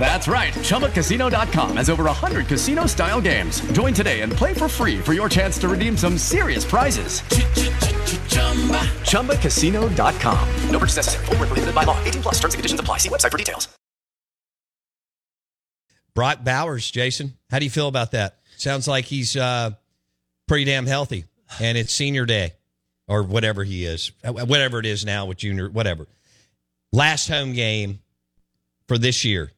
That's right. ChumbaCasino.com has over 100 casino style games. Join today and play for free for your chance to redeem some serious prizes. ChumbaCasino.com. No purchase necessary. Full prohibited by law. 18 plus terms and conditions apply. See website for details. Brock Bowers, Jason, how do you feel about that? Sounds like he's uh, pretty damn healthy, and it's senior day or whatever he is, whatever it is now with junior, whatever. Last home game for this year.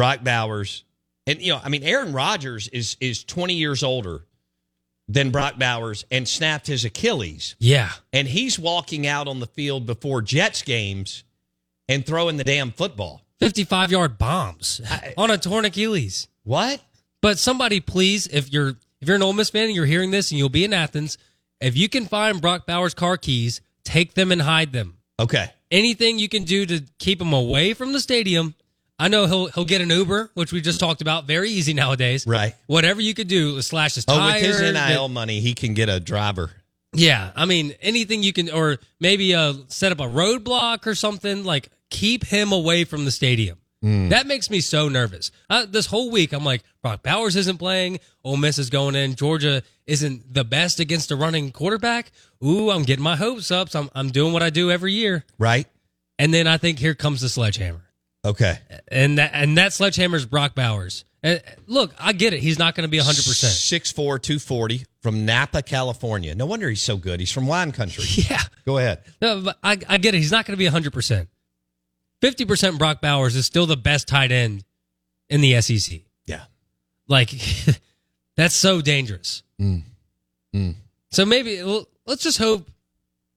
Brock Bowers, and you know, I mean, Aaron Rodgers is is 20 years older than Brock Bowers and snapped his Achilles. Yeah, and he's walking out on the field before Jets games and throwing the damn football. 55 yard bombs I, on a torn Achilles. What? But somebody, please, if you're if you're an Ole Miss fan and you're hearing this and you'll be in Athens, if you can find Brock Bowers' car keys, take them and hide them. Okay. Anything you can do to keep him away from the stadium. I know he'll he'll get an Uber, which we just talked about. Very easy nowadays. Right. Whatever you could do, slash his tire. Oh, with his NIL money, he can get a driver. Yeah, I mean anything you can, or maybe uh, set up a roadblock or something. Like keep him away from the stadium. Mm. That makes me so nervous. Uh, this whole week, I'm like, Brock Bowers isn't playing. Ole Miss is going in. Georgia isn't the best against a running quarterback. Ooh, I'm getting my hopes up. So I'm, I'm doing what I do every year. Right. And then I think here comes the sledgehammer. Okay. And that and that sledgehammer is Brock Bowers. And look, I get it. He's not going to be 100%. 6'4", 240 from Napa, California. No wonder he's so good. He's from wine country. Yeah. Go ahead. No, but I, I get it. He's not going to be 100%. 50% Brock Bowers is still the best tight end in the SEC. Yeah. Like, that's so dangerous. Mm. Mm. So maybe let's just hope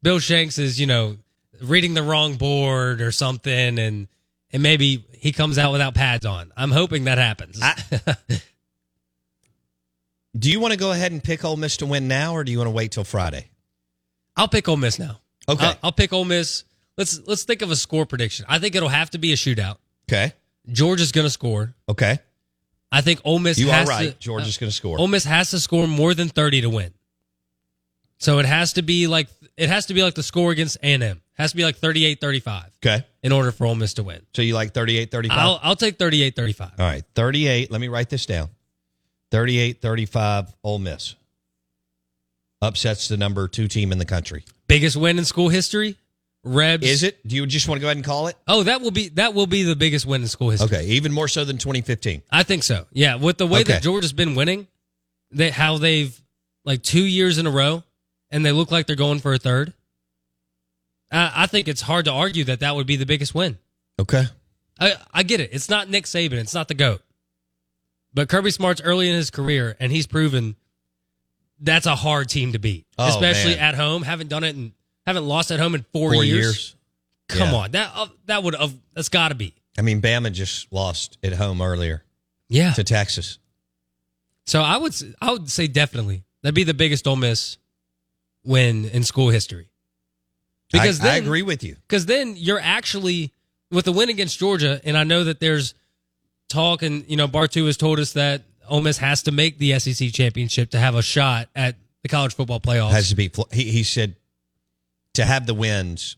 Bill Shanks is, you know, reading the wrong board or something and and maybe he comes out without pads on. I'm hoping that happens. I, do you want to go ahead and pick Ole Miss to win now or do you want to wait till Friday? I'll pick Ole Miss now. Okay. I'll, I'll pick Ole Miss let's let's think of a score prediction. I think it'll have to be a shootout. Okay. Georgia's going to score. Okay. I think Ole Miss. You has are right. To, Georgia's uh, going to score. Ole Miss has to score more than thirty to win. So it has to be like it has to be like the score against A and M. Has to be like 38-35. Okay. In order for Ole Miss to win. So you like 38-35? I'll I'll take 38-35. All right. 38. Let me write this down. 38-35 Ole Miss. Upsets the number 2 team in the country. Biggest win in school history? Rebs. Is it? Do you just want to go ahead and call it? Oh, that will be that will be the biggest win in school history. Okay, even more so than 2015. I think so. Yeah, with the way Okay. that Georgia's been winning, they how they've like two years in a row, and they look like they're going for a third. I, I think it's hard to argue that that would be the biggest win. Okay. I I get it. It's not Nick Saban. It's not the goat. But Kirby Smart's early in his career, and he's proven that's a hard team to beat, Oh, especially man. at home. Haven't done it and haven't lost at home in four, Four years. years. Come Yeah. on, that uh, that would have that's got to be. I mean, Bama just lost at home earlier Yeah. to Texas. So I would I would say definitely that'd be the biggest Ole Miss win in school history. Because I, I agree with you. Because then you're actually with the win against Georgia, and I know that there's talk, and you know Bartu has told us that Ole Miss has to make the SEC championship to have a shot at the college football playoffs. Has to be. He, he said to have the wins,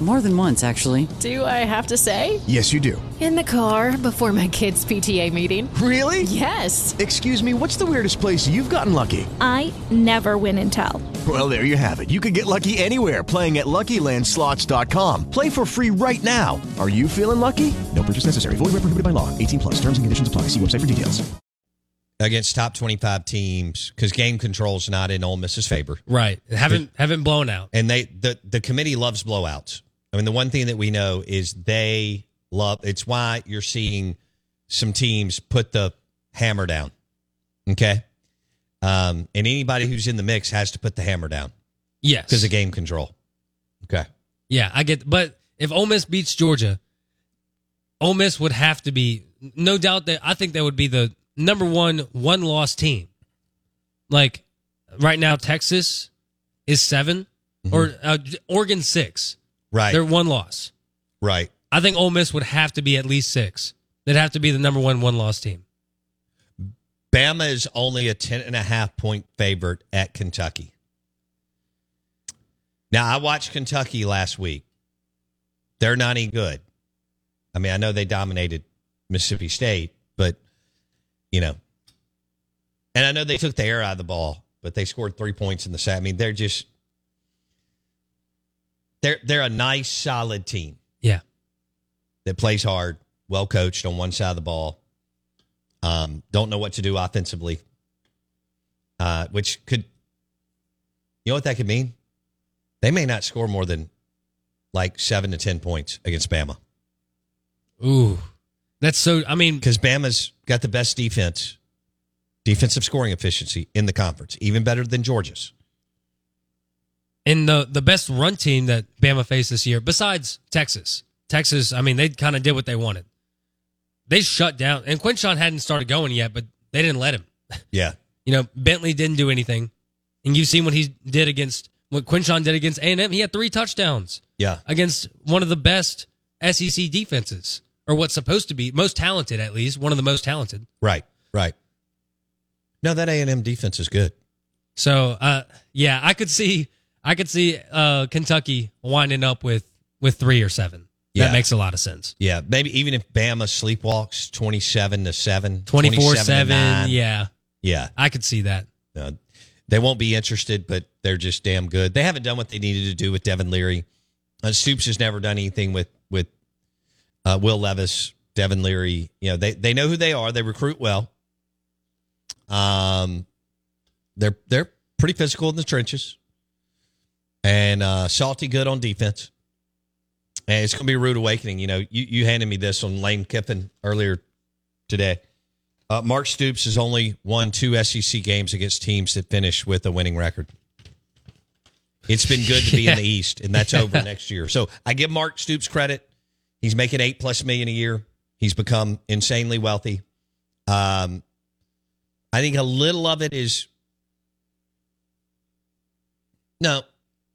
More than once, actually. Do I have to say? Yes, you do. In the car before my kids' PTA meeting. Really? Yes. Excuse me, what's the weirdest place you've gotten lucky? I never win and tell. Well, there you have it. You can get lucky anywhere playing at LuckyLandSlots.com. Play for free right now. Are you feeling lucky? No purchase necessary. Void where prohibited by law. 18 plus. Terms and conditions apply. See website for details. Against top 25 teams, because game control's not in Ole Miss's favor. Right. Haven't haven't blown out. And they the, the committee loves blowouts. I mean, the one thing that we know is they love it's why you're seeing some teams put the hammer down. Okay. Um, and anybody who's in the mix has to put the hammer down. Yes. Because of game control. Okay. Yeah, I get but if Ole Miss beats Georgia, Ole Miss would have to be no doubt that I think that would be the number one one loss team. Like right now, Texas is 7 or uh, Oregon six. Right. They're one loss. Right. I think Ole Miss would have to be at least six. They'd have to be the number one one loss team. Bama is only a 10 and a half point favorite at Kentucky. Now, I watched Kentucky last week. They're not any good. I mean, I know they dominated Mississippi State, but, you know, and I know they took the air out of the ball, but they scored three points in the set. I mean, they're just, they're, they're a nice, solid team. Yeah. That plays hard, well coached on one side of the ball. Um, don't know what to do offensively, uh, which could, you know what that could mean? They may not score more than like seven to 10 points against Bama. Ooh, that's so, I mean, because Bama's got the best defense, defensive scoring efficiency in the conference, even better than Georgia's. And the the best run team that Bama faced this year, besides Texas. Texas, I mean, they kind of did what they wanted. They shut down, and Quinshon hadn't started going yet, but they didn't let him. Yeah. You know, Bentley didn't do anything, and you've seen what he did against what Quinshon did against A and M. He had three touchdowns. Yeah. against one of the best SEC defenses, or what's supposed to be most talented, at least one of the most talented. Right. Right. No, that A and M defense is good. So, uh, yeah, I could see, I could see uh, Kentucky winding up with with three or seven. Yeah. That makes a lot of sense. Yeah, maybe even if Bama sleepwalks twenty seven to seven, 24 7. Yeah. yeah. I could see that. Uh, they won't be interested, but they're just damn good. They haven't done what they needed to do with Devin Leary. Uh, Stoops has never done anything with with uh, Will Levis, Devin Leary. You know, they they know who they are. They recruit well. Um, they're they're pretty physical in the trenches, and uh, salty good on defense. And it's going to be a rude awakening. You know, you, you handed me this on Lane Kiffin earlier today. Uh, Mark Stoops has only won two SEC games against teams that finish with a winning record. It's been good to be in the East, and that's over next year. So I give Mark Stoops credit. He's making eight plus million a year. He's become insanely wealthy. Um, I think a little of it is no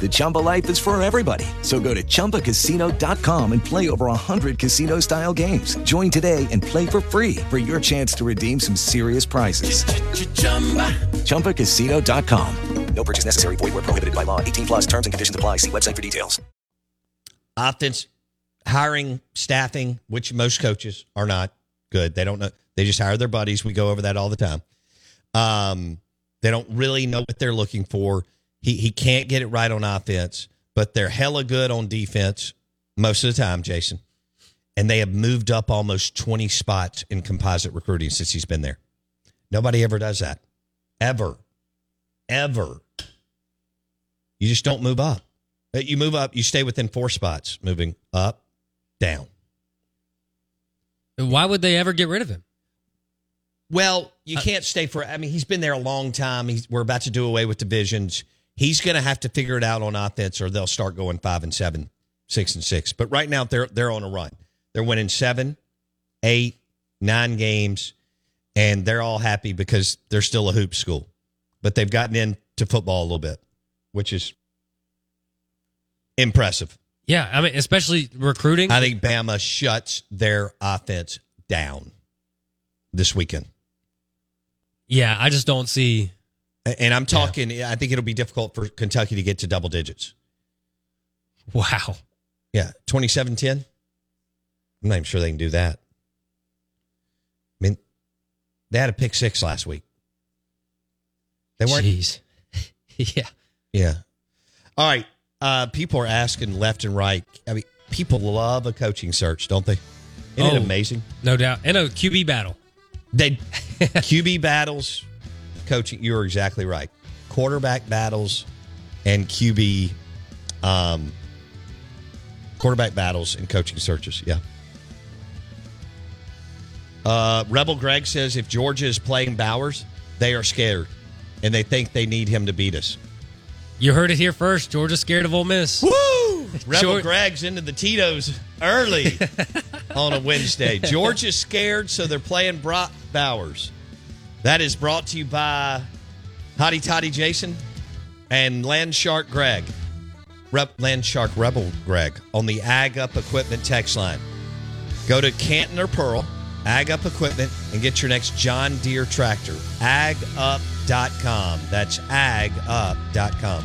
The Chumba life is for everybody. So go to ChumbaCasino.com and play over 100 casino style games. Join today and play for free for your chance to redeem some serious prizes. ChumbaCasino.com. No purchase necessary. Void where prohibited by law. 18 plus terms and conditions apply. See website for details. offense hiring, staffing, which most coaches are not good. They don't know. They just hire their buddies. We go over that all the time. Um, they don't really know what they're looking for. He he can't get it right on offense, but they're hella good on defense most of the time, Jason. And they have moved up almost 20 spots in composite recruiting since he's been there. Nobody ever does that. Ever. Ever. You just don't move up. Uh, You move up, you stay within four spots, moving up, down. Why would they ever get rid of him? Well, you can't stay for. I mean, he's been there a long time. He's, we're about to do away with divisions. He's going to have to figure it out on offense, or they'll start going five and seven, six and six. But right now, they're they're on a run. They're winning seven, eight, nine games, and they're all happy because they're still a hoop school. But they've gotten into football a little bit, which is impressive. Yeah, I mean, especially recruiting. I think Bama shuts their offense down this weekend. Yeah, I just don't see. And I'm talking, I think it'll be difficult for Kentucky to get to double digits. Wow. Yeah, 27 10. I'm not even sure they can do that. I mean, they had a pick six last week. They weren't. Jeez. yeah. Yeah. All right. Uh, people are asking left and right. I mean, people love a coaching search, don't they? Isn't Oh. it amazing? No doubt. And a QB battle. They QB battles, coaching. You're exactly right. Quarterback battles and QB, um, quarterback battles and coaching searches. Yeah. Uh, Rebel Greg says if Georgia is playing Bowers, they are scared, and they think they need him to beat us. You heard it here first. Georgia's scared of Ole Miss. Woo! Rebel George- Greg's into the Tito's early on a Wednesday. Georgia's scared, so they're playing Brock Bowers. That is brought to you by Hottie Toddy Jason and Land Shark Greg. Rep, Land Shark Rebel Greg on the Ag Up Equipment text line. Go to Canton or Pearl, Ag Up Equipment, and get your next John Deere tractor. AgUp.com. That's AgUp.com.